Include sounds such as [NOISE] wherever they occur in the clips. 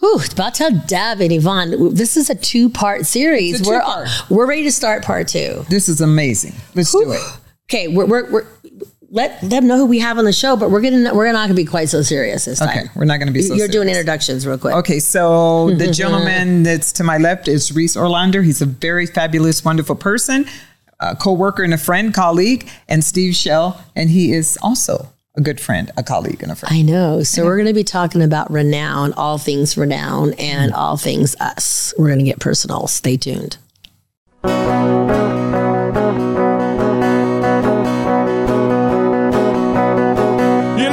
To tell Deb and Yvonne, this is a two part series. A we're, we're ready to start part two. This is amazing. Let's do it. Okay, we're, we're, we're let them know who we have on the show, but we're gonna we're not gonna be quite so serious this time. Okay, we're not going to be so You're doing introductions real quick. Okay, so [LAUGHS] the gentleman that's to my left is Reese Orlander. He's a very fabulous, wonderful person, a co-worker and a friend, colleague, and Steve Shell, and he is also a good friend, a colleague, and a friend. I know. So we're going to be talking about renown, all things renown, and all things us. We're going to get personal. Stay tuned. You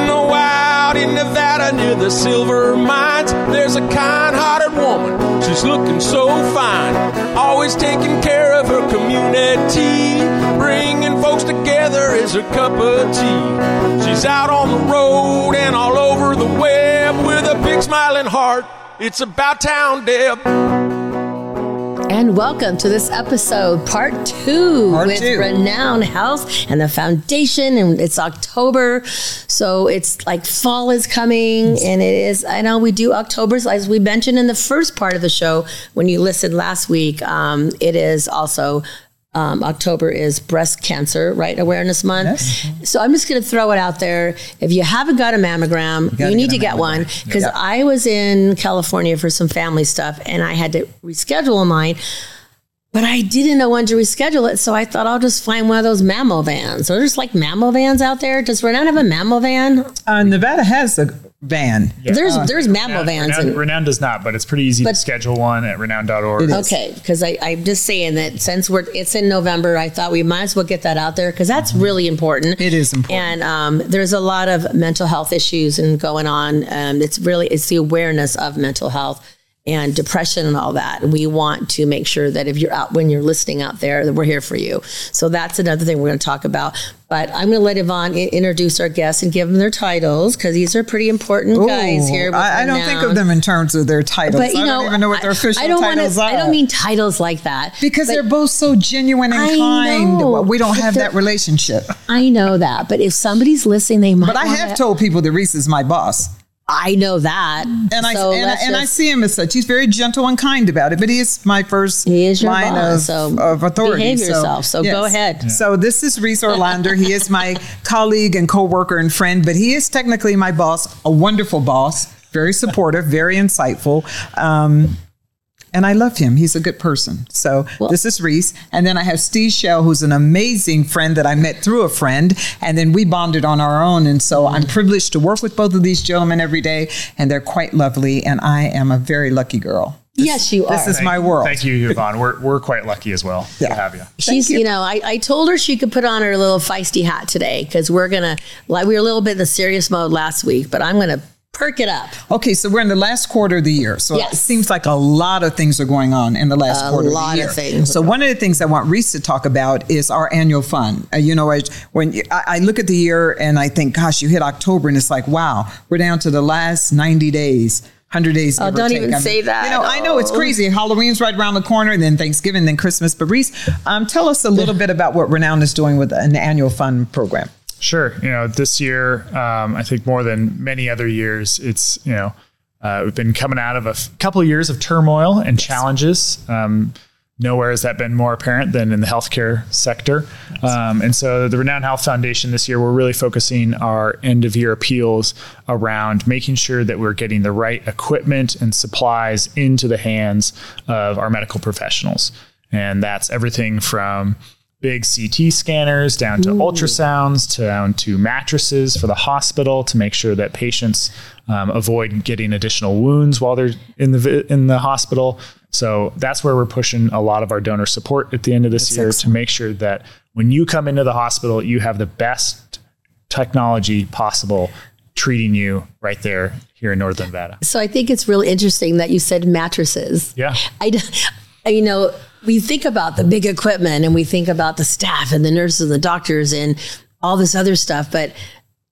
know, out in Nevada near the silver mines, there's a kind hearted woman. She's looking so fine, always taking care of her community. Bringing folks together is her cup of tea. She's out on the road and all over the web with a big smiling heart. It's about town, Deb. And welcome to this episode, part two, Part with two. Renown Health and the Foundation. And it's October. So it's like fall is coming. And it is, I know we do October's, as we mentioned in the first part of the show when you listened last week. Um, it is also. Um, October is breast cancer, right? Awareness month. Yes. So I'm just going to throw it out there. If you haven't got a mammogram, you, gotta need get to get mammogram. one because Yeah. I was in California for some family stuff and I had to reschedule mine. But I didn't know when to reschedule it, so I thought I'll just find one of those mammo vans. Are there's like mammo vans out there? Does Renown have a mammo van? Uh, Nevada has a van. There's there's mammo Renown, vans. Renown, and- Renown does not, but it's pretty easy But- to schedule one at renown.org. It is. okay, because I'm just saying that since we're it's in November, I thought we might as well get that out there because that's really important. Mm-hmm. It is important. And um, there's a lot of mental health issues and going on. Um, it's really it's the awareness of mental health and depression and all that. And we want to make sure that if you're out when you're listening out there, that we're here for you. So that's another thing we're going to talk about. But I'm going to let Yvonne i- introduce our guests and give them their titles because these are pretty important guys here. I, I don't think of them in terms of their titles. But you I know, don't even know what their official I don't wanna- titles are. I don't mean titles like that because they're both so genuine and I kind. know, we don't have that relationship. I know that. But if somebody's listening, they might. But I wanna- have told people that Reese is my boss. I know that. And I So and, I, let's and I see him as such. He's very gentle and kind about it, but he is my first He is your line boss, of, so of authority. behave yourself. So go ahead. So this is Reese Orlander. he is my [LAUGHS] colleague and co-worker and friend, but he is technically my boss, a wonderful boss, very supportive, very insightful. Um, and I love him. He's a good person. So this is Reese. And then I have Steve Shell, who's an amazing friend that I met through a friend. And then we bonded on our own. And so I'm privileged to work with both of these gentlemen every day. And they're quite lovely. And I am a very lucky girl. yes, you are. This are. is my world. Thank you, Yvonne. We're, we're quite lucky as well Yeah. to have you. She's, you. know, I, I told her she could put on her little feisty hat today because we're gonna like we were a little bit in the serious mode last week, but I'm gonna perk it up. Okay, so we're in the last quarter of the year. So Yes. it seems like a lot of things are going on in the last A quarter of the year. A lot of things. So one of the things I want Reese to talk about is our annual fund. Uh, you know, I, when you, I, I look at the year and I think, gosh, you hit October and it's like, wow, we're down to the last 90 days. 100 days. Oh, don't take. even I mean, say that. You know, I know it's Oh. crazy. Halloween's right around the corner, and then Thanksgiving, then Christmas. But Reese, um, tell us a little [LAUGHS] bit about what Renown is doing with an annual fund program. Sure. You know, this year, um, I think more than many other years, it's, you know, uh, we've been coming out of a f- couple of years of turmoil and challenges. Um, nowhere has that been more apparent than in the healthcare sector. Um, and so, the Renown Health Foundation this year, we're really focusing our end of year appeals around making sure that we're getting the right equipment and supplies into the hands of our medical professionals. And that's everything from big CT scanners down to ultrasounds to down to mattresses for the hospital to make sure that patients um, avoid getting additional wounds while they're in the in the hospital. So that's where we're pushing a lot of our donor support at the end of this year to make sure that when you come into the hospital, you have the best technology possible treating you right there here in Northern Nevada. So I think it's really interesting that you said mattresses. Yeah. I- you know, we think about the big equipment and we think about the staff and the nurses and the doctors and all this other stuff, but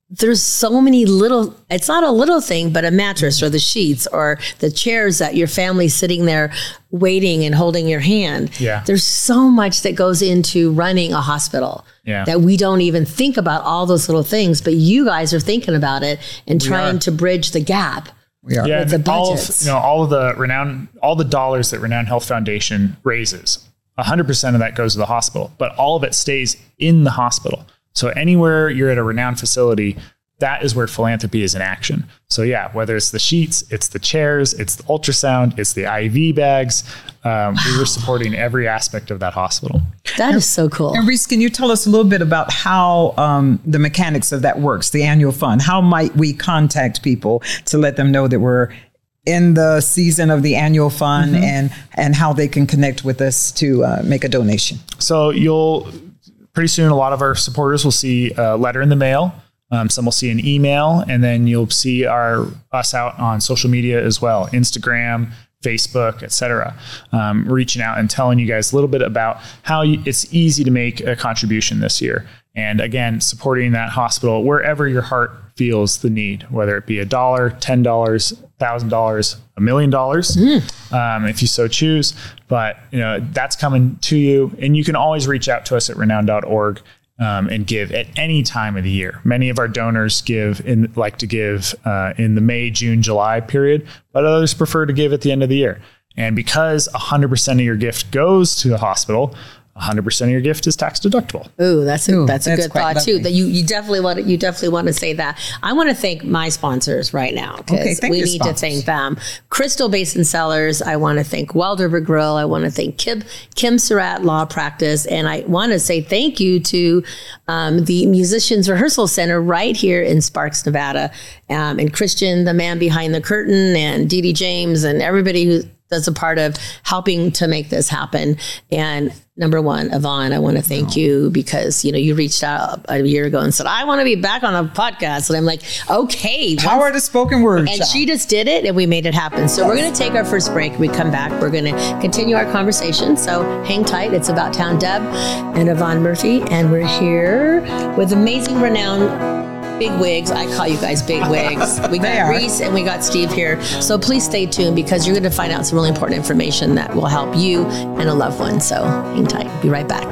there's so many little it's not a little thing but a mattress or the sheets or the chairs that your family's sitting there waiting and holding your hand Yeah. there's so much that goes into running a hospital Yeah. that we don't even think about all those little things but you guys are thinking about it and trying are. to bridge the gap We are. Yeah, With the and all of budgets. you know all of the renown all the dollars that Renown Health Foundation raises, 100% of that goes to the hospital, but all of it stays in the hospital. So anywhere you're at a Renown facility, that is where philanthropy is in action. So yeah, whether it's the sheets, it's the chairs, it's the ultrasound, it's the IV bags, um, we were supporting every aspect of that hospital. That is so cool. And Reese, can you tell us a little bit about how um, the mechanics of that works, the annual fund? How might we contact people to let them know that we're in the season of the annual fund Mm-hmm. and and how they can connect with us to uh, make a donation? So you'll pretty soon a lot of our supporters will see a letter in the mail. Um, some will see an email, and then you'll see our us out on social media as well, Instagram, Facebook, etc. Um, reaching out and telling you guys a little bit about how you, it's easy to make a contribution this year. And again, supporting that hospital wherever your heart feels the need, whether it be a dollar, ten dollars, thousand dollars, a million dollars, um, if you so choose. But you know that's coming to you, and you can always reach out to us at renown.org um, and give at any time of the year. Many of our donors give in like to give uh, in the May, June, July period, but others prefer to give at the end of the year. And because 100% of your gift goes to the hospital, 100% of your gift is tax deductible. Ooh, that's a, Ooh, that's a that's good quite thought too. That you, you definitely want to, you definitely want to say that. I want to thank my sponsors right now because Okay, we need sponsors. to thank them. Crystal Basin Cellars. I want to thank Wild River Grill. I want to thank Kim Kim Surratt Law Practice, and I want to say thank you to um, the Musicians Rehearsal Center right here in Sparks, Nevada, um, and Christian, the man behind the curtain, and Dee Dee James, and everybody who that's a part of helping to make this happen. And number one, Yvonne, I want to thank you because you know you reached out a year ago and said I want to be back on a podcast, and I'm like, okay, Power to spoken word. and she just did it, and we made it happen. So we're going to take our first break. When we come back. We're going to continue our conversation. So hang tight. It's about town Deb and Yvonne Murphy, and we're here with amazing, renowned. Big wigs. I call you guys big wigs. [LAUGHS] We got. Reese and we got Steve here. So please stay tuned because you're going to find out some really important information that will help you and a loved one. So hang tight. Be right back.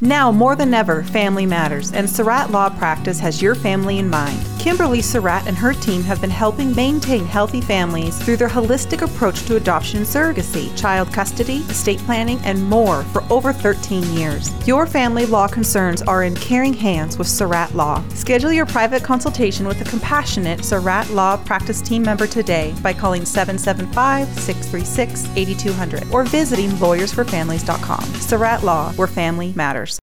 Now more than ever, family matters, and Surratt Law Practice has your family in mind. Kimberly Surratt and her team have been helping maintain healthy families through their holistic approach to adoption and surrogacy, child custody, estate planning, and more for over 13 years. Your family law concerns are in caring hands with Surratt Law. Schedule your private consultation with a compassionate Surratt Law Practice team member today by calling 775 636 8200 or visiting lawyersforfamilies.com. Surratt Law, where family matters.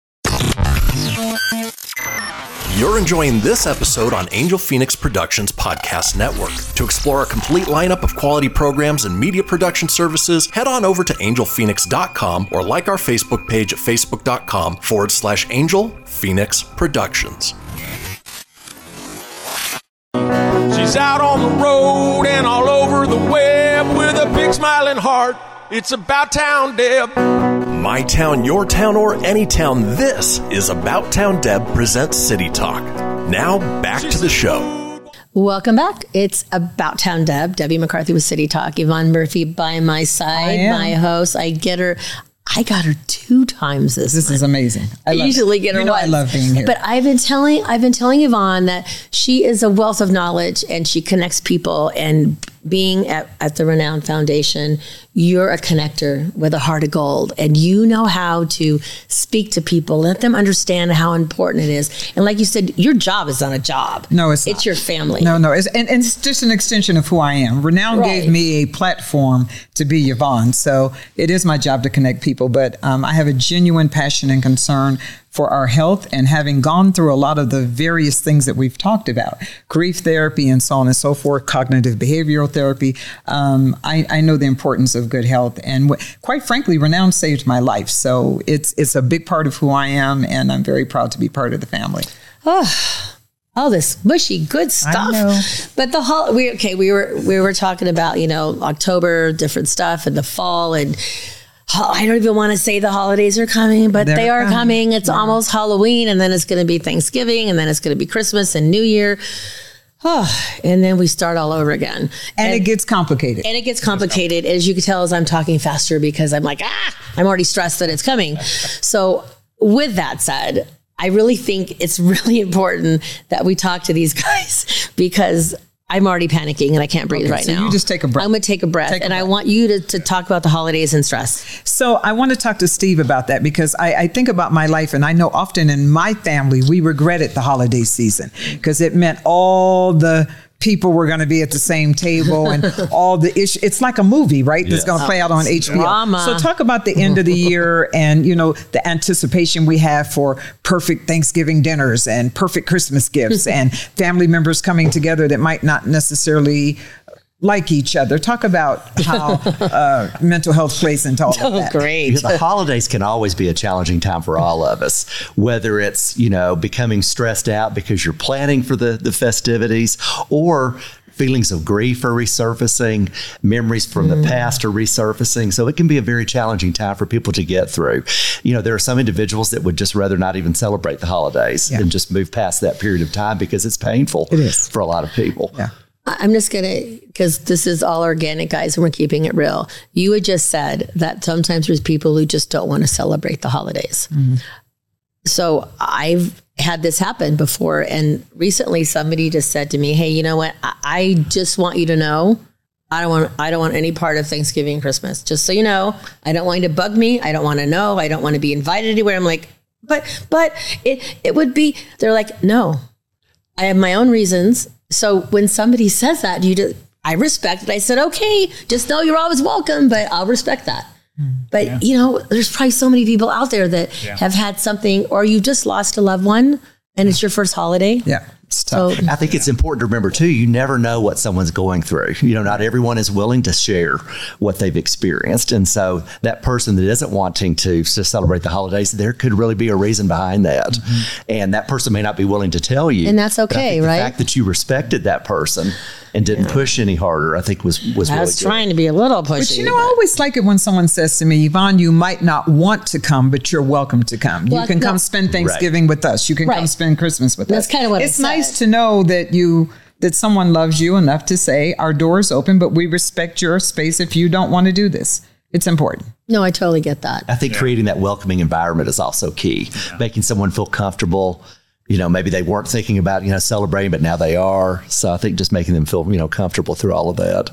You're enjoying this episode on Angel Phoenix Productions Podcast Network. To explore a complete lineup of quality programs and media production services, head on over to angelphoenix.com or like our Facebook page at facebook.com forward slash Angel Phoenix Productions. She's out on the road and all over the web with a big smiling heart. It's about town, Deb. My town, your town, or any town, this is About Town Deb presents City Talk. Now back to the show. Welcome back. It's About Town Deb, Debbie McCarthy with City Talk. Yvonne Murphy by my side, am. my host. I get her. I got her two times this. This month. is amazing. I I love usually it. get her You know I love being here. But I've been telling I've been telling Yvonne that she is a wealth of knowledge and she connects people and being at, at the Renown Foundation, you're a connector with a heart of gold and you know how to speak to people, let them understand how important it is. And like you said, your job is not a job. No, it's It's not. your family. No, no, it's, and, and it's just an extension of who I am. Renown Right. gave me a platform to be Yvonne, so it is my job to connect people. But um, I have a genuine passion and concern for our health, and having gone through a lot of the various things that we've talked about, grief therapy and so on and so forth, cognitive behavioral therapy, um, I, I know the importance of good health, and quite frankly, Renown saved my life. So it's it's a big part of who I am, and I'm very proud to be part of the family. Oh, all this mushy good stuff. know. But the whole we okay, we were we were talking about, you know, October, different stuff and the fall and I don't even want to say the holidays are coming, but They're they are coming. coming. It's almost Halloween and then it's going to be Thanksgiving and then it's going to be Christmas and New Year. and then we start all over again. And, it gets complicated. and it gets complicated as you can tell as i'm talking faster because i'm like ah i'm already stressed that it's coming so with that said i really think it's [LAUGHS] really important that we talk to these [LAUGHS] guys because i'm already panicking and i can't breathe right so now. you just take a breath. i'm going to take a breath Take a and i want you to, to talk about the holidays and stress. So I want to talk to Steve about that because I, I think about my life and I know often in my family we regretted the holiday season because it meant all the people were going to be at the same table and [LAUGHS] all the issue. It's like a movie, right? That's going to play out on HBO. Drama. So talk about the end of the year [LAUGHS] and you know the anticipation we have for perfect Thanksgiving dinners and perfect Christmas gifts [LAUGHS] and family members coming together that might not necessarily. Like each other. Talk about how [LAUGHS] uh, mental health plays into all of that. great the holidays can always be a challenging time for all of us whether it's you know becoming stressed out because you're planning for the the festivities or feelings of grief are resurfacing memories from the past are resurfacing so it can be a very challenging time for people to get through you know there are some individuals that would just rather not even celebrate the holidays and just move past that period of time because it's painful It is. for a lot of people Yeah. I'm just gonna because this is all organic, guys, and we're keeping it real. You had just said that sometimes there's people who just don't want to celebrate the holidays. Mm-hmm. So I've had this happen before, and recently somebody just said to me, "Hey, you know what? I, I just want you to know." I don't want I don't want any part of Thanksgiving and Christmas. Just so you know, I don't want you to bug me. I don't want to know. I don't want to be invited anywhere. I'm like, but but it it would be they're like, no. I have my own reasons. So when somebody says that, you just I respect it. I said, okay, just know you're always welcome, but I'll respect that. Mm, but you know, there's probably so many people out there that have had something, or you just lost a loved one, and it's your first holiday. Yeah. It's So tough. [LAUGHS] I think it's important to remember too, you never know what someone's going through. You know, not everyone is willing to share what they've experienced. And so that person that isn't wanting to, to celebrate the holidays, there could really be a reason behind that. Mm-hmm. And that person may not be willing to tell you. And that's But I okay, think right? The fact that you respected that person and didn't push any harder, I think was, was I really was good. trying to be a little pushy. But you know, I always like it when someone says to me, Yvonne, you might not want to come, but you're welcome to come. Well, you can come spend Thanksgiving with us. You can come spend Christmas with That's us. That's kinda what I it's nice to know that you that someone loves you enough to say our door is open, but we respect your space if you don't want to do this. It's important. no, I totally get that. I think creating that welcoming environment is also key. Making someone feel comfortable. You know, maybe they weren't thinking about, you know, celebrating, but now they are. So I think just making them feel, you know, comfortable through all of that.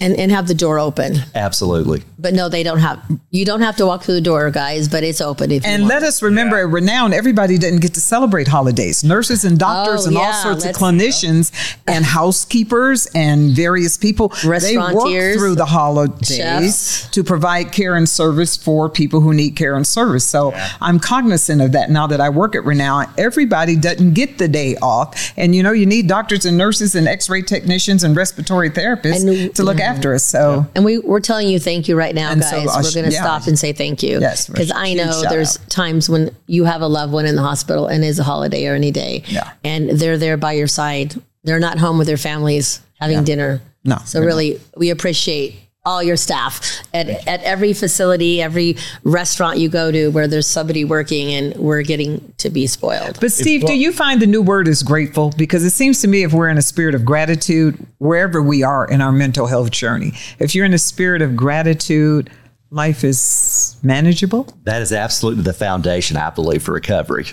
And and have the door open. Absolutely. But no, they don't have you don't have to walk through the door, guys, but it's open if And want. let us remember at Renown, everybody didn't get to celebrate holidays. Nurses and doctors Oh, and all sorts of let's- clinicians and housekeepers and various people. They work through the holidays chefs. to provide care and service for people who need care and service. So I'm cognizant of that now that I work at Renown. Everybody doesn't get the day off. And you know, you need doctors and nurses and x-ray technicians and respiratory therapists And- to look after us. So And we, we're telling you thank you right now, And guys. so, we're going to yeah. stop and say thank you. Yes, Because I know there's out. times when you have a loved one in the hospital and it's a holiday or any day. Yeah. And they're there by your side. They're not home with their families having dinner. No, So really, we appreciate all your staff at, at every facility, every restaurant you go to where there's somebody working and we're getting to be spoiled. But Steve, do you find the new word is grateful? Because it seems to me if we're in a spirit of gratitude, wherever we are in our mental health journey, if you're in a spirit of gratitude, life is manageable. That is absolutely the foundation, I believe, for recovery.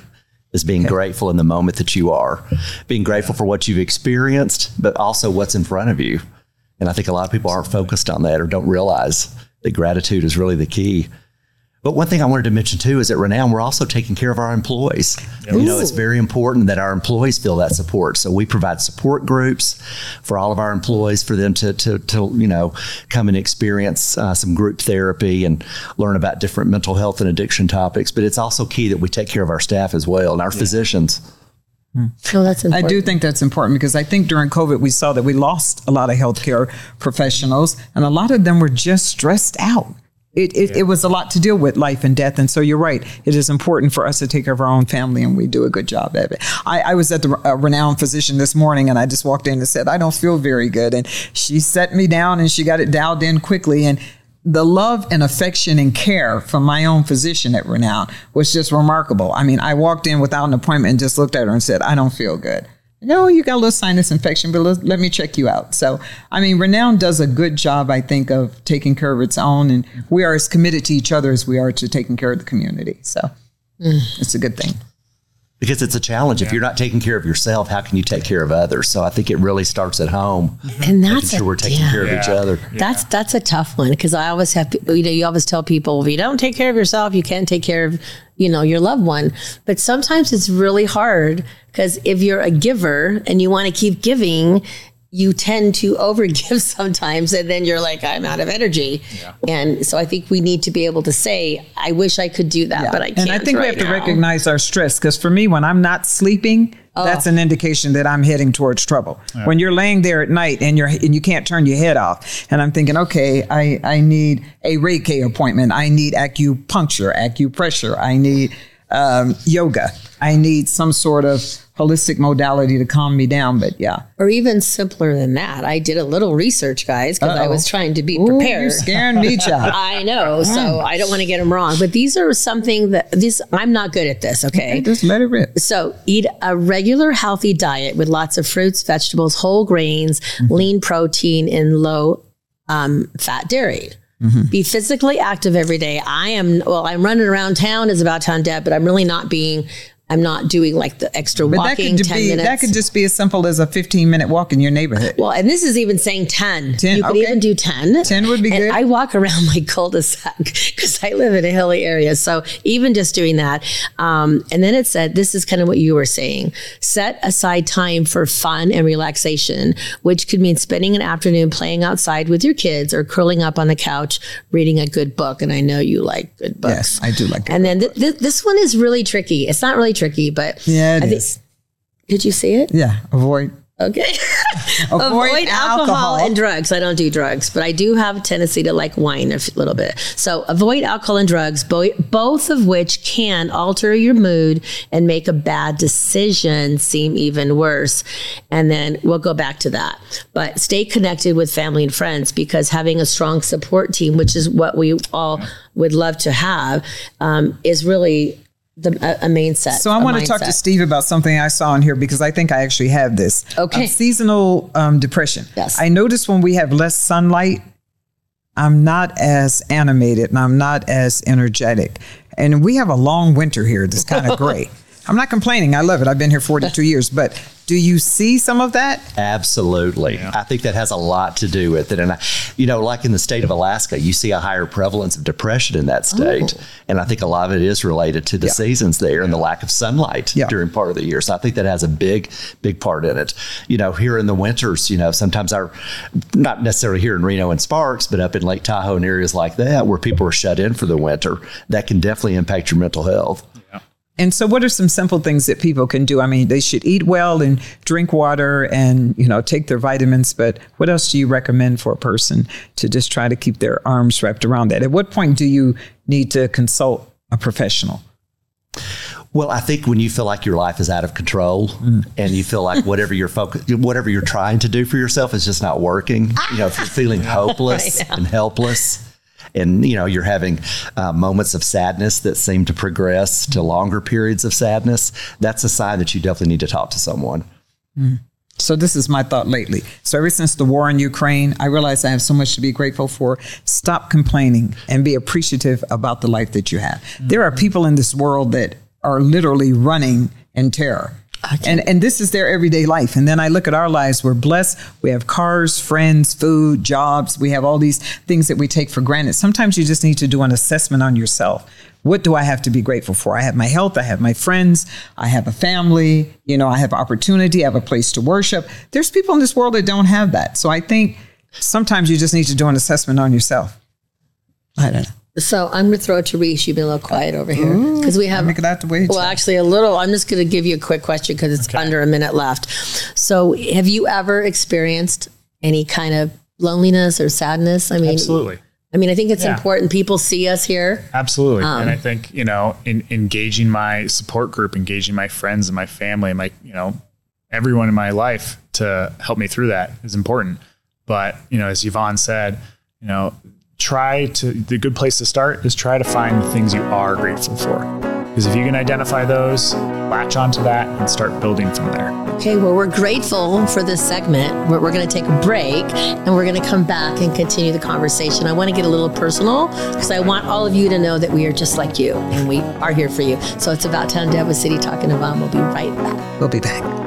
Is being grateful in the moment that you are, being grateful for what you've experienced, but also what's in front of you. And I think a lot of people aren't focused on that or don't realize that gratitude is really the key. But one thing I wanted to mention too is at Renown, we're also taking care of our employees. You know, it's very important that our employees feel that support. So we provide support groups for all of our employees for them to, to, to you know, come and experience uh, some group therapy and learn about different mental health and addiction topics. But it's also key that we take care of our staff as well and our physicians. So that's I do think that's important because I think during COVID we saw that we lost a lot of healthcare professionals and a lot of them were just stressed out. It, it, it was a lot to deal with life and death. And so you're right. It is important for us to take care of our own family and we do a good job at it. I, I was at the uh, renowned physician this morning and I just walked in and said, I don't feel very good. And she set me down and she got it dialed in quickly. And the love and affection and care from my own physician at Renown was just remarkable. I mean, I walked in without an appointment and just looked at her and said, I don't feel good. no, you got a little sinus infection, but let, let me check you out. So, I mean, Renown does a good job, I think, of taking care of its own, and we are as committed to each other as we are to taking care of the community. So, mm. it's a good thing. Because it's a challenge. If you're not taking care of yourself, how can you take care of others? So I think it really starts at home. Mm-hmm. And that's Making sure a- we're taking yeah. care of each Yeah. other. That's that's a tough one because I always have you know you always tell people if you don't take care of yourself you can't take care of you know your loved one but sometimes it's really hard because if you're a giver and you want to keep giving you tend to overgive [LAUGHS] sometimes and then you're like I'm out of energy. And so I think we need to be able to say I wish I could do that but I can't and I think we right have to recognize our stress because for me, when I'm not sleeping, oh. that's an indication that I'm heading towards trouble. When you're laying there at night and you're and you can't turn your head off, and I'm thinking, okay, I I need a Reiki appointment, I need acupuncture, acupressure, I need um, yoga, I need some sort of holistic modality to calm me down. But yeah, or even simpler than that I did a little research guys because I was trying to be Ooh, prepared [LAUGHS] you're scaring me, child. [LAUGHS] I know, so I don't want to get them wrong. But these are something that these I'm not good at this. Okay, Just let it rip. so eat a regular healthy diet with lots of fruits, vegetables, whole grains, lean protein, and low um, fat dairy. Mm-hmm. Be physically active every day. I am well. I'm running around town is about town dad, but I'm really not being. I'm not doing like the extra But that walking could ten be minutes. that could just be as simple as a 15 minute walk in your neighborhood. Well, and this is even saying 10. 10, you could okay. even do 10. 10 would be and good. I walk around [LAUGHS] my cul-de-sac because I live in a hilly area. So even just doing that. Um, and then it said, this is kind of what you were saying. Set aside time for fun and relaxation, which could mean spending an afternoon playing outside with your kids or curling up on the couch reading a good book. And I know you like good books. Yes, I do like. And then th- th- this one is really tricky. It's not really tricky, but yeah, it I think- did you see it? Yeah, avoid Okay. [LAUGHS] Avoid Avoid, alcohol. alcohol. and drugs. I don't do drugs, but I do have a tendency to like wine a little bit. So avoid alcohol and drugs, bo- both of which can alter your mood and make a bad decision seem even worse. And then we'll go back to that. But stay connected with family and friends because having a strong support team, which is what we all would love to have, um, is really the, a, a main set. So I want to talk to. Steve about something I saw in here because I think I actually have this. Okay. Uh, seasonal um, depression. Yes. I notice when we have less sunlight, I'm not as animated and I'm not as energetic. And we have a long winter here that's kind of [LAUGHS] gray. I'm not complaining. I love it. I've been here 42 years. But do you see some of that? Absolutely. I think that has a lot to do with it. And, I, you know, like in the state of Alaska, you see a higher prevalence of depression in that oh. state. And I think a lot of it is related to the Yeah. seasons there and the lack of sunlight Yeah. during part of the year. So I think that has a big, big part in it. You know, here in the winters, you know, sometimes our, not necessarily here in Reno and Sparks, but up in Lake Tahoe and areas like that where people are shut in for the winter, that can definitely impact your mental health. And so, what are some simple things that people can do? I mean, they should eat well and drink water and, you know, take their vitamins. But what else do you recommend for a person to just try to keep their arms wrapped around that? At what point do you need to consult a professional? Well, I think when you feel like your life is out of control mm. and you feel like whatever you're focus, whatever you're trying to do for yourself is just not working, you know, if you're feeling [LAUGHS] hopeless and helpless and, you know, you're having uh, moments of sadness that seem to progress to longer periods of sadness, that's a sign that you definitely need to talk to someone. So this is my thought lately. So ever since the war in Ukraine, I realize I have so much to be grateful for. Stop complaining and be appreciative about the life that you have. There are people in this world that are literally running in terror. And and this is their everyday life. And then I look at our lives, we're blessed. We have cars, friends, food, jobs. We have all these things that we take for granted. Sometimes you just need to do an assessment on yourself. What do I have to be grateful for? I have my health, I have my friends, I have a family, you know, I have opportunity, I have a place to worship. There's people in this world that don't have that. So I think sometimes you just need to do an assessment on yourself. I don't know. So I'm going to throw it to Reese. You've been a little quiet over here because we have. Make it out the way. Well, actually, a little. I'm just going to give you a quick question because it's under a minute left. So, have you ever experienced any kind of loneliness or sadness? I mean, Absolutely. I mean, I think it's Yeah. important people see us here. Absolutely. Um, and I think, you know, in engaging my support group, engaging my friends and my family and my, you know, everyone in my life to help me through that is important. But, you know, as Yvonne said, you know, try to, the good place to start is try to find the things you are grateful for. Because if you can identify those, latch onto that and start building from there. Okay, well, we're grateful for this segment. We're, we're going to take a break and we're going to come back and continue the conversation. I want to get a little personal because I want all of you to know that we are just like you and we are here for you. So it's About Town Deb with City Talking About. We'll be right back. We'll be back.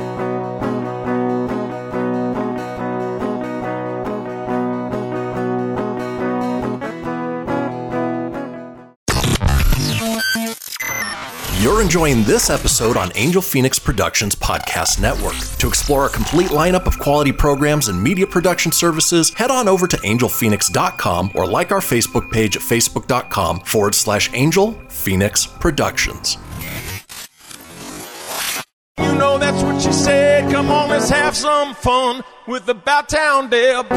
You're enjoying this episode on Angel Phoenix Productions Podcast Network. To explore a complete lineup of quality programs and media production services, head on over to angelphoenix.com or like our Facebook page at facebook.com forward slash Angel Phoenix Productions. You know that's what she said. Come on, let's have some fun with About Town Deb.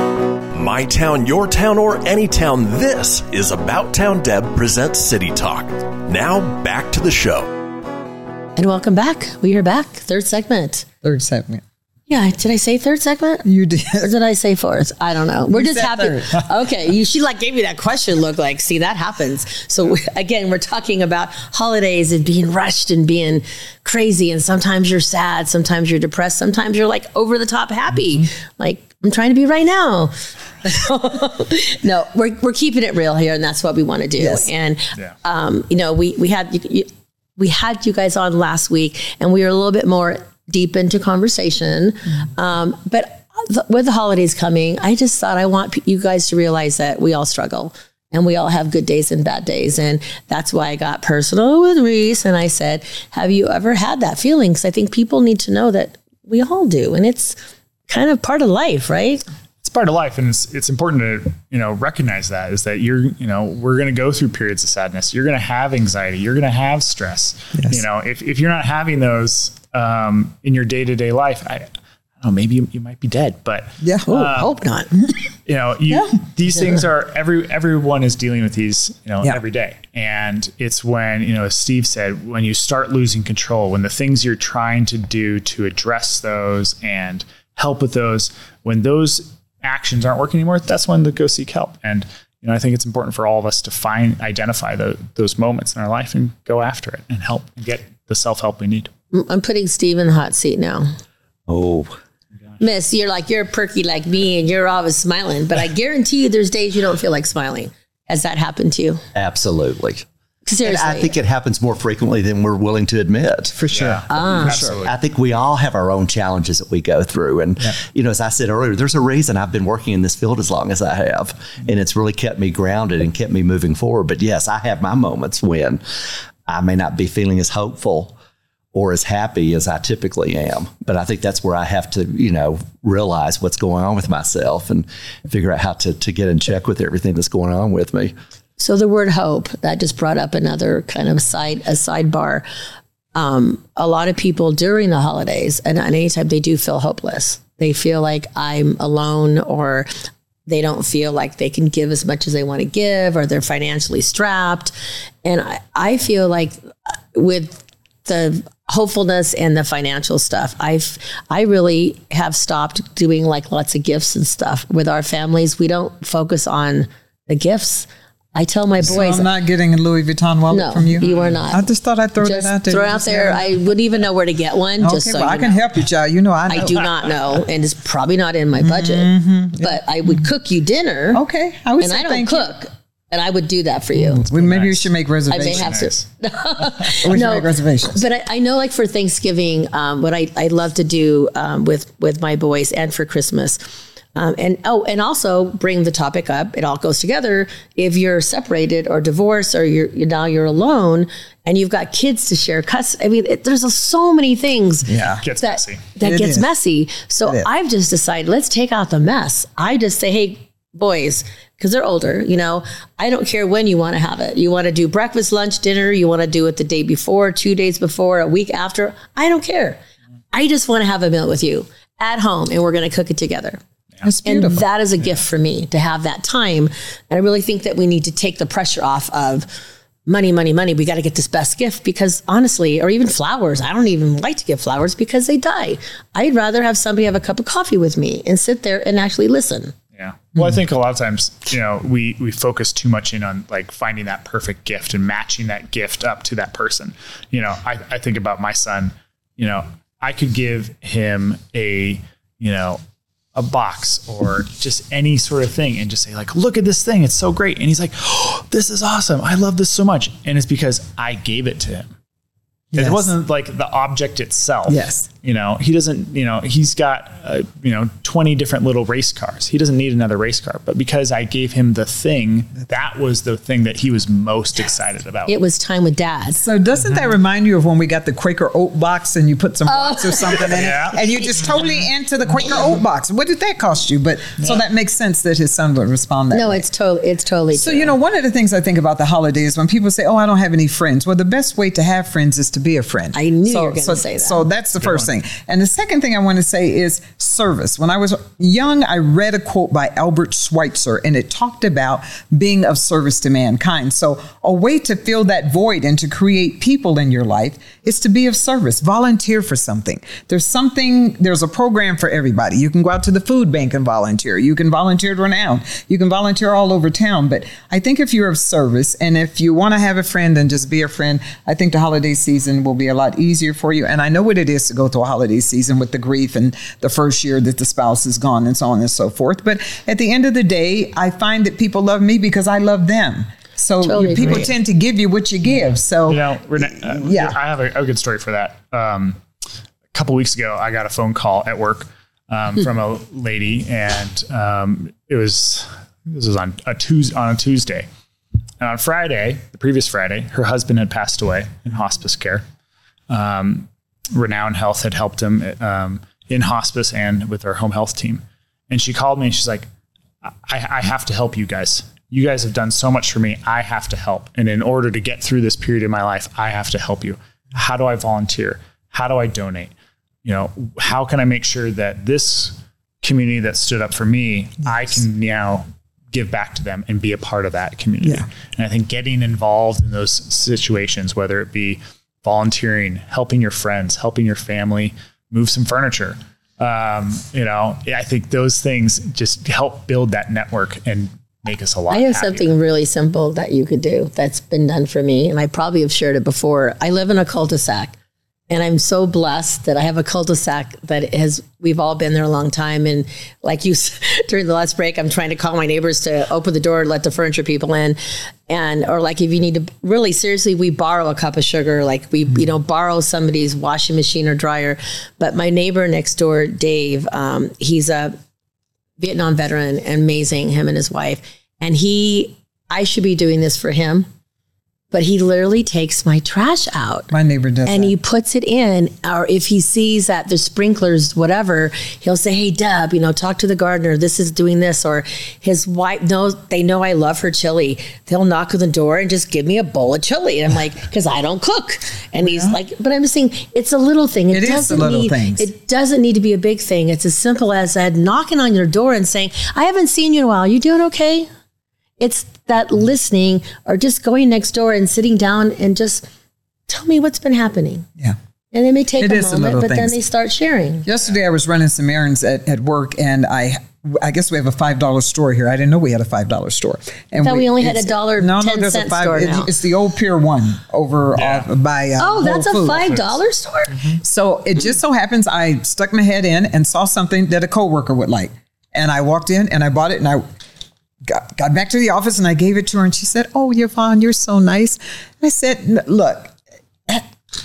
My town, your town, or any town, this is About Town Deb presents City Talk. Now back to the show. And welcome back. We are back. Third segment. Third segment. Yeah, did I say third segment? You did. Or did I say fourth? I don't know. We're just happy. [LAUGHS] okay, you, she like gave me that question look like, see, that happens. So again, we're talking about holidays and being rushed and being crazy. And sometimes you're sad, sometimes you're depressed, sometimes you're like over the top happy. Mm-hmm. Like, I'm trying to be right now. [LAUGHS] no, we're, we're keeping it real here, and that's what we want to do. Yes. And, Yeah. um, you know, we, we had, you, you, we had you guys on last week and we were a little bit more deep into conversation. Um, but th- with the holidays coming, I just thought I want p- you guys to realize that we all struggle and we all have good days and bad days. And that's why I got personal with Reese and I said, Have you ever had that feeling? Because I think people need to know that we all do. And it's kind of part of life, right? Part of life and it's, it's important to you know recognize that is that you're you know we're going to go through periods of sadness you're going to have anxiety you're going to have stress Yes. you know if, if you're not having those um, in your day-to-day life I, I don't know maybe you, you might be dead but Yeah. Oh, hope not. [LAUGHS] you know you, these things are every everyone is dealing with these you know Yeah. every day and it's when you know as steve said when you start losing control when the things you're trying to do to address those and help with those when those actions aren't working anymore that's when to go seek help and you know i think it's important for all of us to find identify the, those moments in our life and go after it and help and get the self-help we need mm, I'm putting Steve in the hot seat now. Oh, Miss, you're like, you're perky like me and you're always smiling, but I guarantee you there's days you don't feel like smiling. Has that happened to you? absolutely. And I think it happens more frequently than we're willing to admit. For sure. Ah. absolutely I think we all have our own challenges that we go through. And, you know, as I said earlier, there's a reason I've been working in this field as long as I have. And it's really kept me grounded and kept me moving forward. But yes, I have my moments when I may not be feeling as hopeful or as happy as I typically am. But I think that's where I have to, you know, realize what's going on with myself and figure out how to, to get in check with everything that's going on with me. So the word hope, that just brought up another kind of side, a sidebar. Um, a lot of people during the holidays and at any time they do feel hopeless. They feel like I'm alone or they don't feel like they can give as much as they want to give or they're financially strapped. And I, I feel like with the hopefulness and the financial stuff, I've I really have stopped doing like lots of gifts and stuff with our families. We don't focus on the gifts. I tell my So boys, I'm not getting a Louis Vuitton wallet no, from you. You are not. I just thought I'd throw just that out there. throw You out there. I wouldn't even know where to get one. okay, just so well, you I can know. help you, child. You know I know. I do not know, and it's probably not in my budget. But I would cook you dinner. Mm-hmm. Okay, I would and say I don't thank you. cook, and I would do that for you. We, maybe we should make reservations. I reservations. may have to. [LAUGHS] [LAUGHS] we should No, make reservations. But I, I know, like for Thanksgiving, um, what I, I love to do um, with with my boys, and for Christmas, um, and oh, and also bring the topic up. It all goes together. If you're separated or divorced, or you're, you're now you're alone, and you've got kids to share, cus- I mean, it, there's so many things. Yeah. Gets that, messy. That It gets is. messy. So I've just decided let's take out the mess. I just say, hey, boys, because they're older, you know, I don't care when you want to have it. You want to do breakfast, lunch, dinner, you want to do it the day before, two days before, a week after. I don't care. I just want to have a meal with you at home and we're going to cook it together. That's And that is a gift for me to have that time. And I really think that we need to take the pressure off of money, money, money. We got to get this best gift because honestly, or even flowers. I don't even like to give flowers because they die. I'd rather have somebody have a cup of coffee with me and sit there and actually listen. Yeah. Well, I mm. think a lot of times, you know, we we focus too much in on like finding that perfect gift and matching that gift up to that person. You know, I, I think about my son, you know, I could give him a, you know, a box or just any sort of thing and just say like, look at this thing. It's so great. And he's like, oh, this is awesome. I love this so much. And it's because I gave it to him. Yes. It wasn't like the object itself. Yes. You know, he doesn't, you know, he's got, uh, you know, 20 different little race cars. He doesn't need another race car. But because I gave him the thing, that was the thing that he was most excited about. It was time with dad. So doesn't that remind you of when we got the Quaker oat box and you put some Oh. rocks or something in Yeah. it, and you just totally into the Quaker oat box? What did that cost you? But so that makes sense that his son would respond that. No, way. it's totally it's totally So true. you know, one of the things I think about the holidays when people say, "Oh, I don't have any friends." Well, the best way to have friends is to be a friend. I knew you so, were gonna so, say that. So that's the first thing. And the second thing I want to say is service. When I was young, I read a quote by Albert Schweitzer, and it talked about being of service to mankind. So a way to fill that void and to create people in your life is to be of service. Volunteer for something. There's something. There's a program for everybody. You can go out to the food bank and volunteer. You can volunteer at Renown. You can volunteer all over town. But I think if you're of service and if you want to have a friend and just be a friend, I think the holiday season will be a lot easier for you. And I know what it is to go through a holiday season with the grief and the first year that the spouse is gone and so on and so forth. But at the end of the day, I find that people love me because I love them. So Totally people agree. tend to give you what you give. So You know, Renee, uh, Yeah. I have a, a good story for that. Um, a couple weeks ago, I got a phone call at work um, Hmm. from a lady, and um, it was this was on a Tuesday. On a Tuesday, and on Friday, the previous Friday, her husband had passed away in hospice care. Um, Renown Health had helped him um, in hospice and with our home health team. And she called me and she's like, I, I have to help you guys. You guys have done so much for me. I have to help. And in order to get through this period in my life, I have to help you. How do I volunteer? How do I donate? You know, how can I make sure that this community that stood up for me, I can now give back to them and be a part of that community. Yeah. And I think getting involved in those situations, whether it be volunteering, helping your friends, helping your family, move some furniture, um, you know, I think those things just help build that network and make us a lot. I have happier. something really simple that you could do that's been done for me, and I probably have shared it before. I live in a cul-de-sac, and I'm so blessed that I have a cul-de-sac that has. We've all been there a long time, and like you [LAUGHS] during the last break, I'm trying to call my neighbors to open the door, let the furniture people in, and or like if you need to really seriously, we borrow a cup of sugar, like we you know borrow somebody's washing machine or dryer. But my neighbor next door, Dave, um, he's a Vietnam veteran, amazing, him and his wife. And he, I should be doing this for him, but he literally takes my trash out my neighbor does and that. he puts it in. Or if he sees that the sprinklers, whatever, he'll say, Hey, Deb, you know, talk to the gardener. This is doing this. Or his wife knows, they know I love her chili. They'll knock on the door and just give me a bowl of chili. And I'm like, [LAUGHS] Because I don't cook. And he's like, But I'm saying it's a little thing. It is the doesn't little need, things. It doesn't need to be a big thing. It's as simple as that knocking on your door and saying, I haven't seen you in a while. You doing okay? It's that listening or just going next door and sitting down and just tell me what's been happening. yeah. And they may take It a moment, little but then they start sharing. Yesterday, I was running some errands at, at work, and I I guess we have a five dollar store here. I didn't know we had a five dollar store. And thought we only had a dollar No, no, 10 there's a five. store it's, now. it's the old Pier One over Yeah. off by. Uh, Oh, that's Whole a Foods. five dollar store. So it just so happens I stuck my head in and saw something that a coworker would like, and I walked in and I bought it and I. Got, got back to the office and I gave it to her and she said, "Oh, Yvonne, you're so nice." And I said, "Look, eh,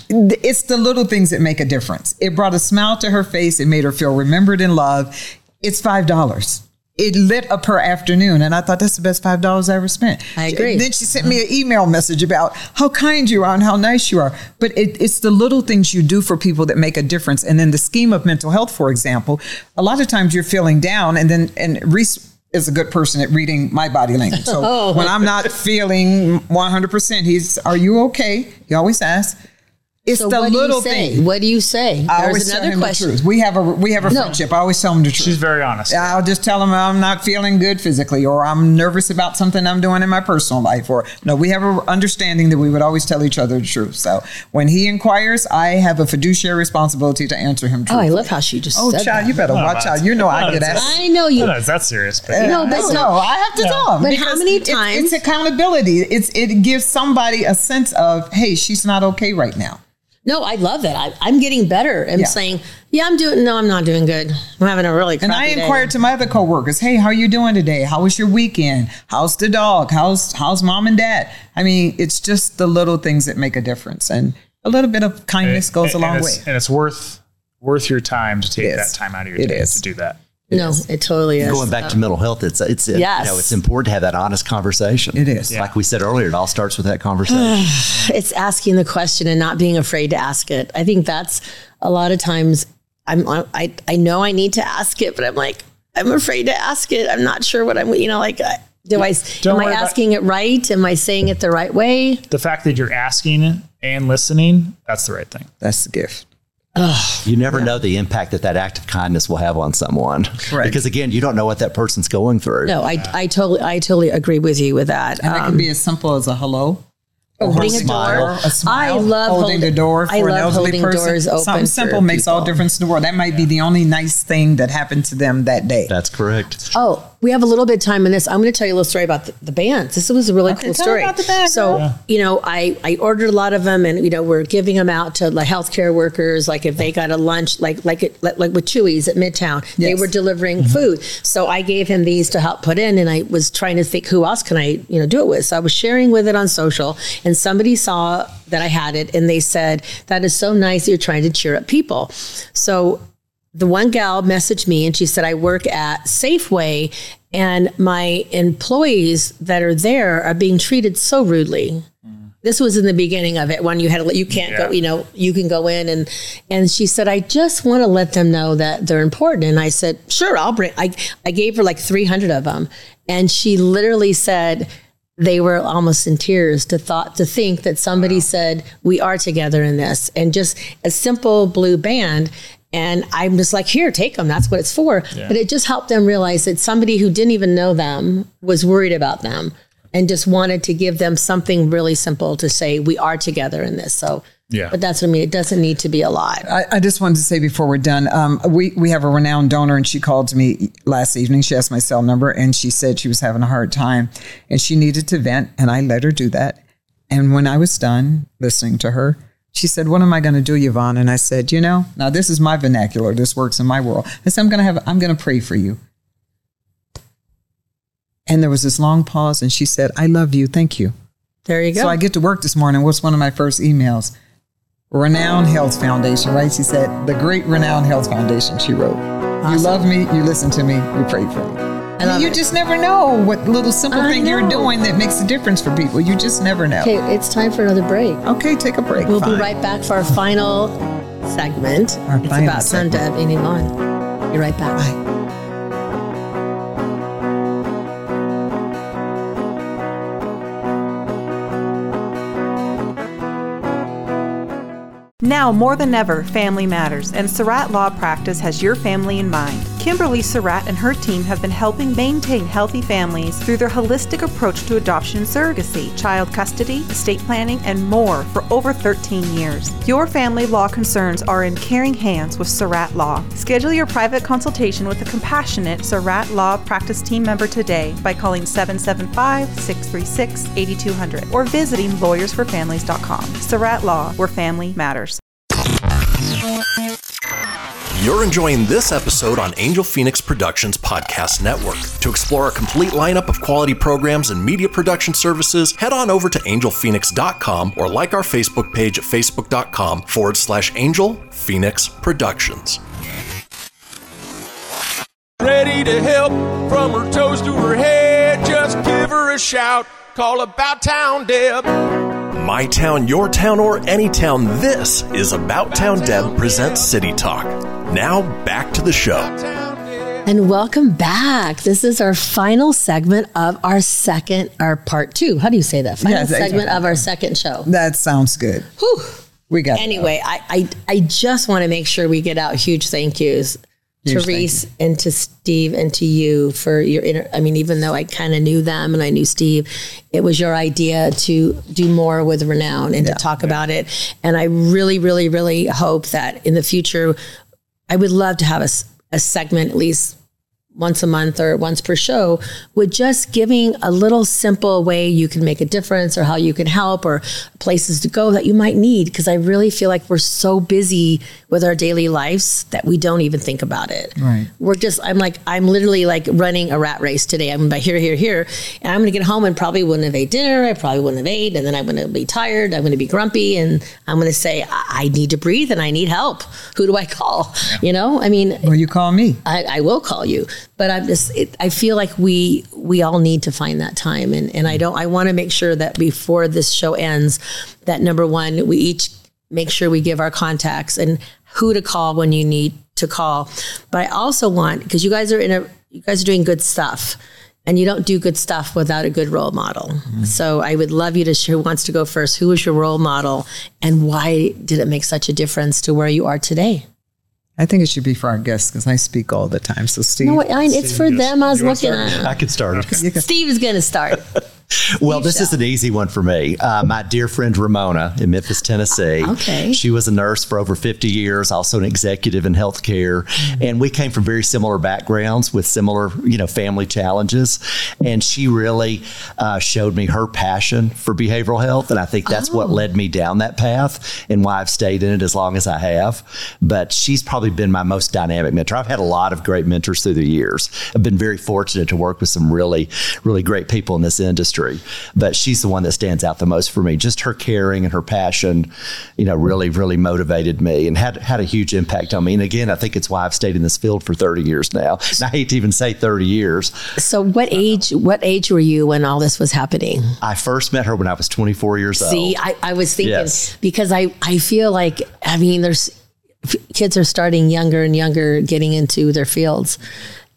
it's the little things that make a difference. It brought a smile to her face. It made her feel remembered and loved. It's five dollars. It lit up her afternoon, and I thought that's the best five dollars I ever spent. I agree. Then she sent me an email message about how kind you are and how nice you are. But it, it's the little things you do for people that make a difference. And then the scheme of mental health, for example, a lot of times you're feeling down, and then and Reese is a good person at reading my body language. So [LAUGHS] oh. when I'm not feeling 100%, he's, "Are you okay?" He always asks. It's So the what little do you say? thing. What do you say? I There's always tell another him the question. truth. We have a we have a No. friendship. I always tell him the truth. She's very honest. I'll just tell him I'm not feeling good physically, or I'm nervous about something I'm doing in my personal life, or no. We have an understanding that we would always tell each other the truth. So when he inquires, I have a fiduciary responsibility to answer him Truthfully. Oh. I love how she just Oh, said child, that. you better No, watch out. You know I no, get that's- asked. I know you. No, it's that serious. But No, but no, no, I have to tell him. But how because many it's- times- It's, accountability. It's it gives somebody a sense of, hey, she's not okay right now. No, I love it. I, I'm getting better. I'm Yeah. saying, yeah, I'm doing. No, I'm not doing good. I'm having a really. And I crappy day. inquired to my other coworkers, hey, how are you doing today? How was your weekend? How's the dog? How's how's mom and dad? I mean, it's just the little things that make a difference. And a little bit of kindness goes a and long way. and it's worth worth your time to take that time out of your It day is. to do that. No, it totally is. Going back to uh, mental health, it's it's it, Yes. you know it's important to have that honest conversation. It is. like we said earlier. It all starts with that conversation. [SIGHS] it's asking the question and not being afraid to ask it. I think that's a lot of times I'm uh, I I know I need to ask it, but I'm like I'm afraid to ask it. I'm not sure what I'm you know like I- do I Don't am I worry about- asking it right? Am I saying it the right way? The fact that you're asking it and listening, that's the right thing. That's the gift. You never know the impact that that act of kindness will have on someone. Right. Because again, you don't know what that person's going through. No, I I totally I totally agree with you with that. And it Um, can be as simple as a hello. or a smile, door. a smile, I love holding holding- the door for I an elderly holding person. doors open Something simple makes all difference in the world. That might be the only nice thing that happened to them that day. That's correct. Oh, we have a little bit of time in this. I'm going to tell you a little story about the, the bands. This was a really cool tell story. about the band, so, girl. you know, I, I ordered a lot of them and, you know, we're giving them out to like healthcare workers. Like if they got a lunch, like, like, it, like, like with Chewy's at Midtown, they were delivering mm-hmm. food. So I gave him these to help put in and I was trying to think who else can I, you know, do it with. So I was sharing with it on social and somebody saw that I had it and they said, that is so nice you're trying to cheer up people. So the one gal messaged me and she said, I work at Safeway and my employees that are there are being treated so rudely. This was in the beginning of it when you had you can't go, you know, you can go in and and she said, I just want to let them know that they're important. And I said, sure, I'll bring I I gave her like 300 of them. And she literally said they were almost in tears to thought to think that somebody said we are together in this and just a simple blue band and i'm just like here take them that's what it's for but it just helped them realize that somebody who didn't even know them was worried about them and just wanted to give them something really simple to say we are together in this so Yeah. but that's what i mean it doesn't need to be a lot I, I just wanted to say before we're done, um, we we have a renowned donor, and she called to me last evening. She asked my cell number, and she said she was having a hard time, and she needed to vent, and I let her do that. And when I was done listening to her, she said, "What am I going to do, Yvonne?" And I said, "You know, now this is my vernacular. This works in my world. I said, I'm going to have, I'm going to pray for you." And there was this long pause, and she said, "I love you. Thank you." there you go So I get to work this morning. What's one of my first emails? Renown Health Foundation, right? She said, the Great Renown Health Foundation, she wrote. You love me, you listen to me, you pray for me. I love you it. just never know what little simple I thing you're doing that makes a difference for people. You just never know. okay it's time for another break Okay, take a break. we'll Fine. be right back for our final segment Our it's final about segment. Deb and Yvonne. be right back Bye. Now more than ever, family matters, and Surratt Law Practice has your family in mind. Kimberly Surratt and her team have been helping maintain healthy families through their holistic approach to adoption surrogacy, child custody, estate planning, and more for over 13 years. Your family law concerns are in caring hands with Surratt Law. Schedule your private consultation with a compassionate Surratt Law Practice team member today by calling 775 636 8200 or visiting lawyersforfamilies.com. Surratt Law, where family matters. You're enjoying this episode on Angel Phoenix Productions Podcast Network. To explore a complete lineup of quality programs and media production services, head on over to angelphoenix.com or like our Facebook page at facebook.com forward slash Angel Phoenix Productions. Ready to help from her toes to her head. Just give her a shout. Call about town Deb. My town, your town, or any town, this is About Town Deb presents City Talk. Now back to the show. And welcome back. This is our final segment of our second, our part two. How do you say that? Final Yeah, that- segment of our second show. That sounds good. Whew. We got anyway, I, I I just want to make sure we get out huge thank yous Huge to Reese and to Steve and to you for your inter- I mean, even though I kind of knew them and I knew Steve, it was your idea to do more with Renown and to talk about it. And I really, really, really hope that in the future, I would love to have a, a segment at least once a month or once per show with just giving a little simple way you can make a difference or how you can help or places to go that you might need because I really feel like we're so busy with our daily lives that we don't even think about it. Right. We're just I'm like I'm literally like running a rat race today. I'm by here here here and I'm going to get home and probably wouldn't have ate dinner. I probably wouldn't have ate and then I'm going to be tired. I'm going to be grumpy and I'm going to say I, I need to breathe and I need help. Who do I call? You know? I mean, Well, you call me. I, I will call you, but I'm just. It, I feel like we we all need to find that time, and and I don't. I want to make sure that before this show ends, that number one, we each make sure we give our contacts and who to call when you need to call. But I also want because you guys are in a you guys are doing good stuff. And you don't do good stuff without a good role model. Mm-hmm. So I would love you to share who wants to go first. Who was your role model and why did it make such a difference to where you are today? I think it should be for our guests because I speak all the time. So, Steve. No, I, it's for them. I was looking start? at. I could start. Steve is going to start. [LAUGHS] [LAUGHS] [LAUGHS] Well, this is an easy one for me. Uh, my dear friend Ramona in Memphis, Tennessee. Okay. She was a nurse for over 50 years, also an executive in healthcare. And we came from very similar backgrounds with similar, you know, family challenges. And she really uh, showed me her passion for behavioral health. And I think that's what led me down that path and why I've stayed in it as long as I have. But she's probably been my most dynamic mentor. I've had a lot of great mentors through the years. I've been very fortunate to work with some really, really great people in this industry. But she's the one that stands out the most for me. Just her caring and her passion, you know, really, really motivated me and had had a huge impact on me. And again, I think it's why I've stayed in this field for 30 years now. And I hate to even say 30 years. So, what age? What age were you when all this was happening? I first met her when I was 24 years See, old. I, I was thinking Yes. because I I feel like I mean, there's kids are starting younger and younger, getting into their fields,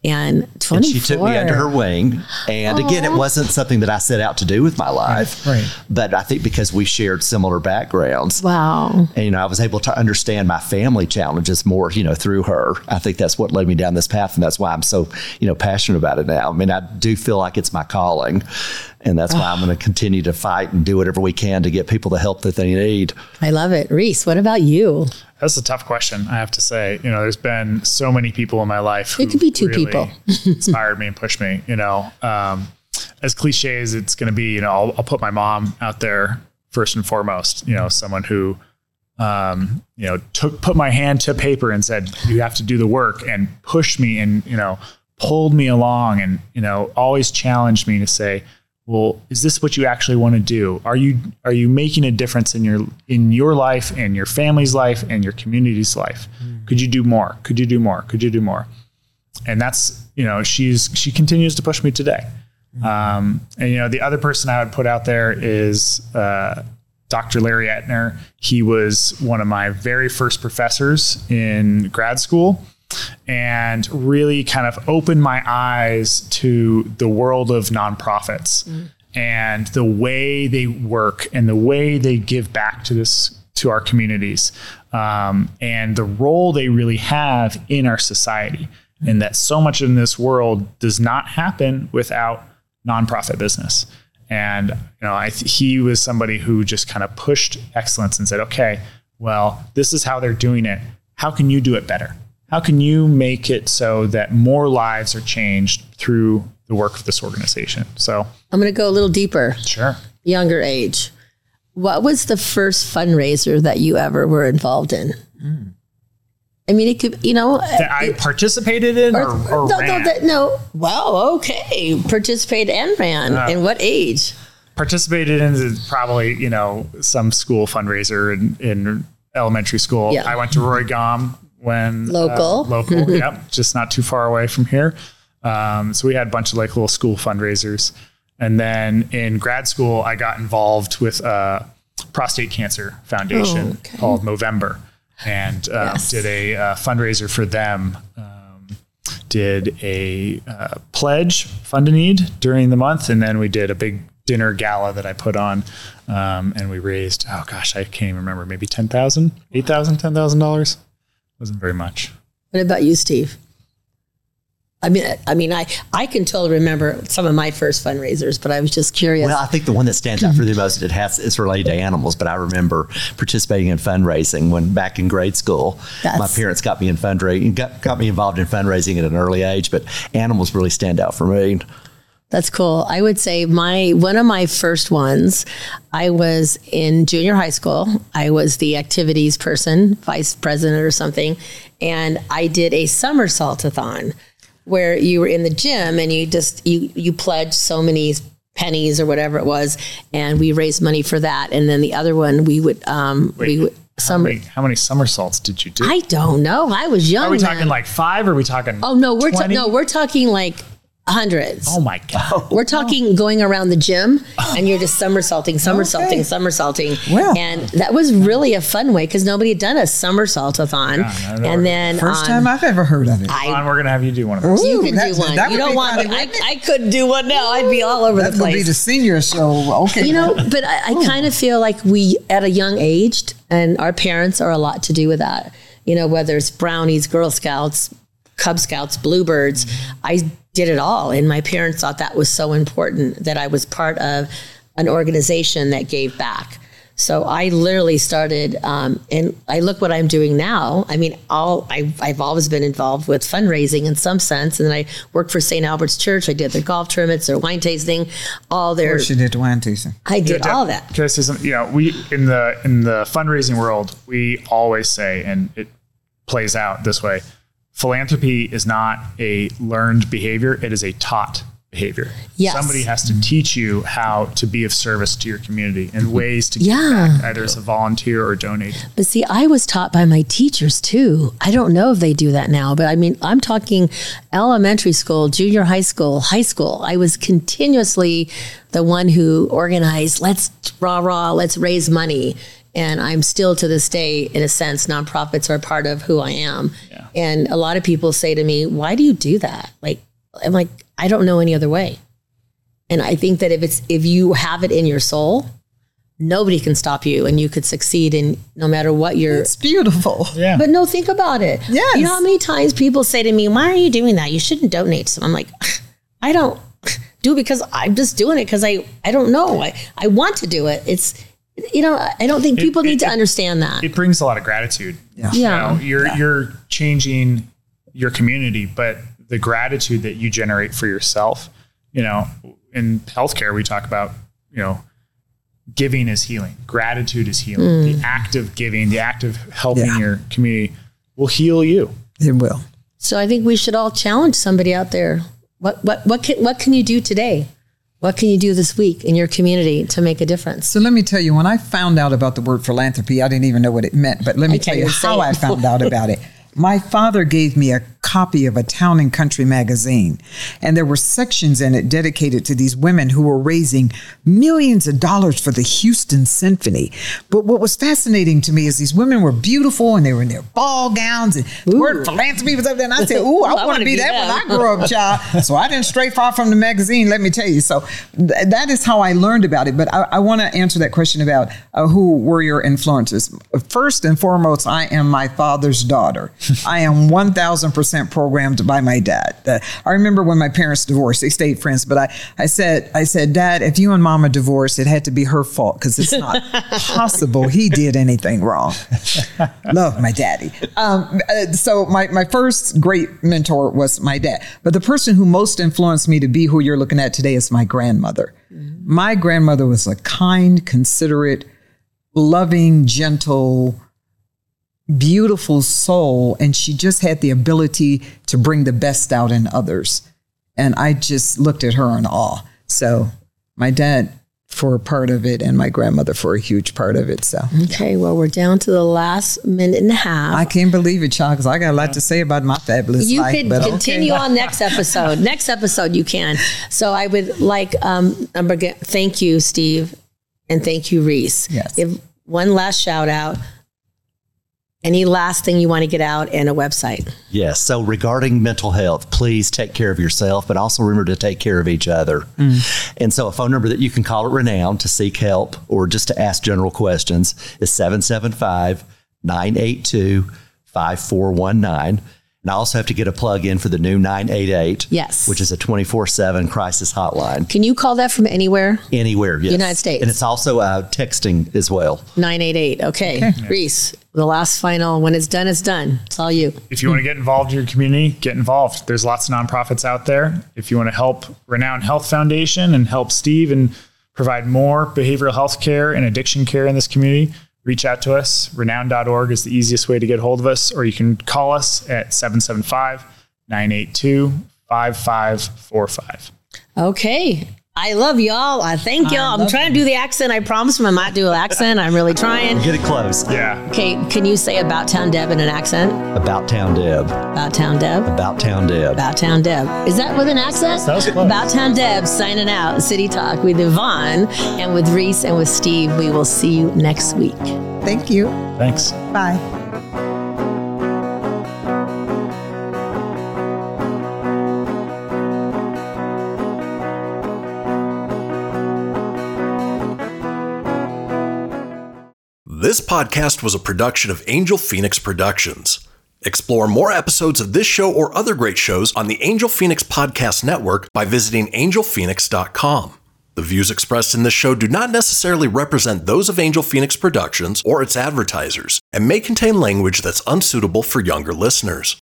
and And she took me under her wing. And again, it wasn't something that I set out to do with my life. Right. But I think because we shared similar backgrounds, Wow. and you know, I was able to understand my family challenges more, you know, through her. I think that's what led me down this path, and that's why I'm so, you know, passionate about it now. I mean, I do feel like it's my calling, and that's why I'm going to continue to fight and do whatever we can to get people the help that they need. I love it, Reese. What about you? That's a tough question. I have to say, you know, there's been so many people in my life. Who It could be two really people. [LAUGHS] inspired me and pushed me. You know, um, as cliche as it's going to be, you know, I'll, I'll put my mom out there first and foremost. You know, someone who, um, you know, took put my hand to paper and said, "You have to do the work," and pushed me and you know pulled me along and you know always challenged me to say well is this what you actually want to do? Are you are you making a difference in your in your life and your family's life and your community's life? Could you do more? Could you do more? Could you do more? And that's you know she's she continues to push me today. Um, and you know the other person i would put out there is uh, dr larry etner. He was one of my very first professors in grad school and really kind of opened my eyes to the world of nonprofits and the way they work and the way they give back to this to our communities um, and the role they really have in our society and that so much in this world does not happen without nonprofit business. And you know I th- he was somebody who just kind of pushed excellence and said okay well this is how they're doing it. How can you do it better how can you make it so that more lives are changed through the work of this organization so I'm going to go a little deeper, sure younger age. What was the first fundraiser that you ever were involved in? I mean, it could, you know, that i participated in or, or, no, ran. no, that, no. Well, okay. Participate and ran. Uh, in what age? participated in probably you know some school fundraiser in, in elementary school Yeah. i went to Roy Gomm when uh, Local. [LAUGHS] local yep just not too far away from here um, so we had a bunch of like little school fundraisers and then in grad school i got involved with a prostate cancer foundation Oh, okay. called movember and um, Yes. did a uh, fundraiser for them um, did a uh, pledge fund a need during the month and then we did a big dinner gala that I put on, um, and we raised oh gosh, I can't even remember, maybe ten thousand, eight thousand, ten thousand dollars. Wasn't very much. What about you, Steve? I mean, I mean, I I can totally remember some of my first fundraisers, but I was just curious. Well, I think the one that stands out for the most it has is related to animals. But I remember participating in fundraising when back in grade school. That's- my parents got me in fundraising, got, got me involved in fundraising at an early age. But animals really stand out for me. That's cool. I would say my one of my first ones, I was in junior high school. I was the activities person, vice president or something, and I did a somersault-a-thon where you were in the gym and you just you you pledged so many pennies or whatever it was, and we raised money for that. And then the other one we would um we would How many, how many somersaults did you do? I don't know. I was young. Are we then. talking like five? Or are we talking? Oh no, we're ta- no, we're talking like hundreds. Oh my god! Oh. We're talking going around the gym and you're just somersaulting, somersaulting, Okay. somersaulting. Well. And that was really a fun way because nobody had done a somersault-a-thon. I know. and then First on- time I've ever heard of it. I, Come we're gonna have you do one of those. you Ooh, can that- do one. that You would don't be want funny, me. I, it? I couldn't do one now. I'd be all over That the would be the senior show. Okay. you know, but I, I kind of feel like we, at a young age, and our parents are a lot to do with that. You know, whether it's brownies, Girl Scouts, Cub Scouts, Bluebirds, I did it all. And my parents thought that was so important that I was part of an organization that gave back. So I literally started, um, and I look what I'm doing now. I mean, all I, I've always been involved with fundraising in some sense, and I worked for St. Albert's Church. I did their golf tournaments, their wine tasting, all their. She did wine tasting. I did Yeah, all that. Can I say something? You know, we in the in the fundraising world, we always say, and it plays out this way: philanthropy is not a learned behavior; it is a taught behavior. Yes. Somebody has to teach you how to be of service to your community and mm-hmm. ways to give Yeah. back, either as a volunteer or donating. But see, I was taught by my teachers too. I don't know if they do that now, but I mean, I'm talking elementary school, junior high school, high school. I was continuously the one who organized, let's rah rah, let's raise money. And I'm still to this day, in a sense, nonprofits are part of who I am. And a lot of people say to me, why do you do that? Like, I'm like, I don't know any other way. And I think that if it's if you have it in your soul, nobody can stop you and you could succeed in no matter what you're It's beautiful. Yeah. but no think about it yeah you know how many times people say to me why are you doing that you shouldn't donate to them i'm like i don't do it because i'm just doing it because i i don't know i i want to do it it's you know i don't think people it- need to it- understand that it brings a lot of gratitude. Yeah. You Yeah. know, you're you're changing your community, but the gratitude that you generate for yourself, you know, in healthcare we talk about, you know, giving is healing. Gratitude is healing. The mm. act of giving, the act of helping Yeah. your community will heal you. It will. so i think we should all challenge somebody out there what what what can what can you do today what can you do this week in your community to make a difference So let me tell you, when I found out about the word philanthropy, I didn't even know what it meant. But let me tell you how. I found out about it. [LAUGHS] My father gave me a copy of a town and country magazine, and there were sections in it dedicated to these women who were raising millions of dollars for the Houston Symphony. But what was fascinating to me is these women were beautiful and they were in their ball gowns, and the word philanthropy was up there. And I said, Ooh, [LAUGHS] I, I want wanna be be that them. when I grow up, [LAUGHS] child. So I didn't stray far from the magazine, let me tell you. So th- that is how I learned about it. But I, I want to answer that question about uh, who were your influences. First and foremost, I am my father's daughter. I am 1000% programmed by my dad. Uh, I remember when my parents divorced, they stayed friends, but I, I said, I said, Dad, if you and mama divorced, it had to be her fault because it's not [LAUGHS] possible he did anything wrong. Love my daddy. Um, uh, so my, my first great mentor was my dad. But the person who most influenced me to be who you're looking at today is my grandmother. My grandmother was a kind, considerate, loving, gentle, beautiful soul. And she just had the ability to bring the best out in others. And I just looked at her in awe. So my dad for a part of it and my grandmother for a huge part of it. So okay well we're down to the last minute and a half I can't believe it, child, because I got a lot to say about my fabulous you life. could but okay. continue on next [LAUGHS] episode. next episode, you can. So I would like um, number thank you, Steve, and thank you, Reese. Yes. Give one last shout out. Any last thing you want to get out and a website? Yes. So regarding mental health, please take care of yourself, but also remember to take care of each other. And so a phone number that you can call at Renown to seek help or just to ask general questions is 775 982 5419. And I also have to get a plug in for the new 988. Yes. Which is a 24 7 crisis hotline. Can you call that from anywhere? Anywhere, yes. United States. And it's also uh, texting as well. 988. Okay. Reese, the last final, when it's done, it's done. It's all you. If you want to get involved in your community, get involved. There's lots of nonprofits out there. If you want to help Renown Health Foundation and help Steve and provide more behavioral health care and addiction care in this community, reach out to us. Renown.org is the easiest way to get hold of us, or you can call us at 775 982 5545. Okay. I love y'all. I thank y'all. I'm trying to do the accent. I promise I might do an accent. I'm really trying. Get it close. Yeah. Okay. Can you say About Town Deb in an accent? About Town Deb. About Town Deb? About Town Deb. About Town Deb. Is that with an accent? That was close. About Town Deb signing out. City Talk with Yvonne and with Reese and with Steve. We will see you next week. Thank you. Thanks. Bye. This podcast was a production of Angel Phoenix Productions. Explore more episodes of this show or other great shows on the Angel Phoenix Podcast Network by visiting angelphoenix.com. The views expressed in this show do not necessarily represent those of Angel Phoenix Productions or its advertisers and may contain language that's unsuitable for younger listeners.